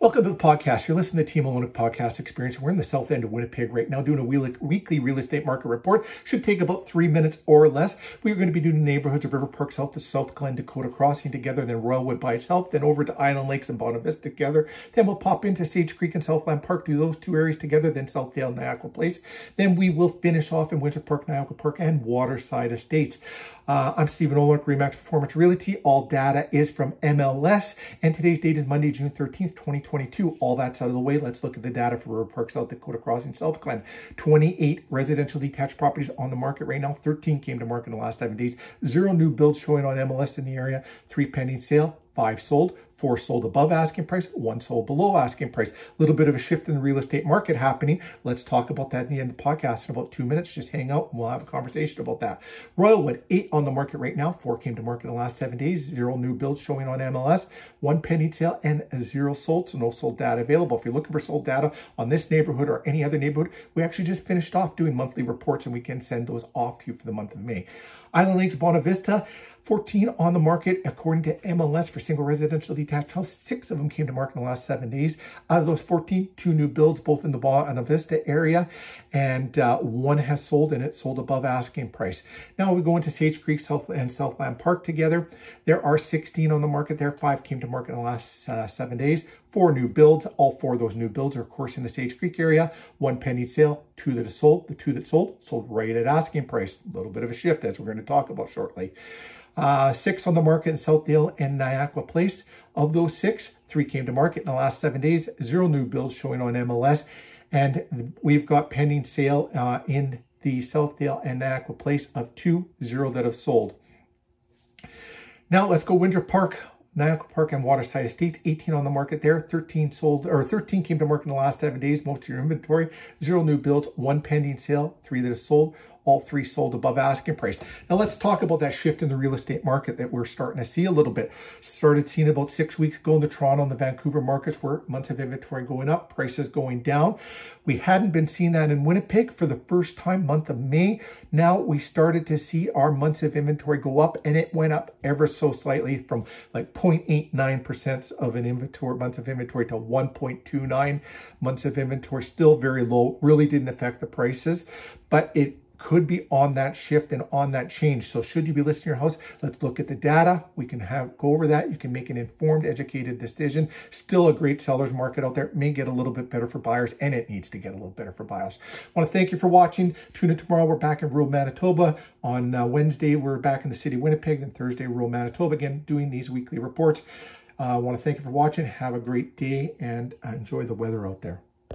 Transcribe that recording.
Welcome to the podcast. You're listening to Team Olyniuk Podcast Experience. We're in the south end of Winnipeg right now doing a weekly real estate market report. Should take about three minutes or less. We're going to be doing the neighborhoods of River Park South to South Glen, Dakota Crossing together, then Royalwood by itself, then over to Island Lakes and Bonavista together. Then we'll pop into Sage Creek and Southland Park, do those two areas together, then Southdale, Niakwa Place. Then we will finish off in Windsor Park, Niakwa Park, and Waterside Estates. Uh, I'm Stephen Olyniuk, Remax Performance Realty. All data is from MLS, and today's date is Monday, June 13th, 2022. All that's out of the way. Let's look at the data for River Park, South Dakota Crossing, South Glen. 28 residential detached properties on the market right now. 13 came to market in the last seven days. Zero new builds showing on MLS in the area. Three pending sale five sold, four sold above asking price, one sold below asking price. A little bit of a shift in the real estate market happening. Let's talk about that in the end of the podcast in about two minutes. Just hang out and we'll have a conversation about that. Royalwood, eight on the market right now. Four came to market in the last seven days. Zero new builds showing on MLS. One penny sale and zero sold. So no sold data available. If you're looking for sold data on this neighborhood or any other neighborhood, we actually just finished off doing monthly reports and we can send those off to you for the month of May. Island Lakes Bonavista, 14 on the market according to MLS for single residential detached house. Six of them came to market in the last seven days. Out of those 14, two new builds, both in the Bonavista area, and uh, one has sold and it sold above asking price. Now we go into Sage Creek South and Southland Park together. There are 16 on the market there. Five came to market in the last uh, seven days. Four new builds. All four of those new builds are, of course, in the Sage Creek area. One pending sale, two that have sold. The two that sold, sold right at asking price. A little bit of a shift, as we're going to talk about shortly. Uh, six on the market in Southdale and Niakwa Place. Of those six, three came to market in the last seven days. Zero new builds showing on MLS. And we've got pending sale uh, in the Southdale and Niakwa Place of two, zero that have sold. Now let's go Windsor Park Niakwa Park and Waterside Estates, 18 on the market there, 13 sold, or 13 came to market in the last seven days, most of your inventory, zero new builds, one pending sale, three that are sold, all three sold above asking price. Now let's talk about that shift in the real estate market that we're starting to see a little bit. Started seeing about six weeks ago in the Toronto and the Vancouver markets where months of inventory going up, prices going down. We hadn't been seeing that in Winnipeg for the first time, month of May. Now we started to see our months of inventory go up and it went up ever so slightly from like 0.89% of an inventory, months of inventory to 1.29 months of inventory. Still very low, really didn't affect the prices, but it could be on that shift and on that change. So should you be listing your house, let's look at the data. We can have go over that. You can make an informed, educated decision. Still a great seller's market out there. It may get a little bit better for buyers and it needs to get a little better for buyers. I want to thank you for watching. Tune in tomorrow. We're back in rural Manitoba. On uh, Wednesday, we're back in the city of Winnipeg. And Thursday, rural Manitoba again, doing these weekly reports. Uh, I want to thank you for watching. Have a great day and enjoy the weather out there.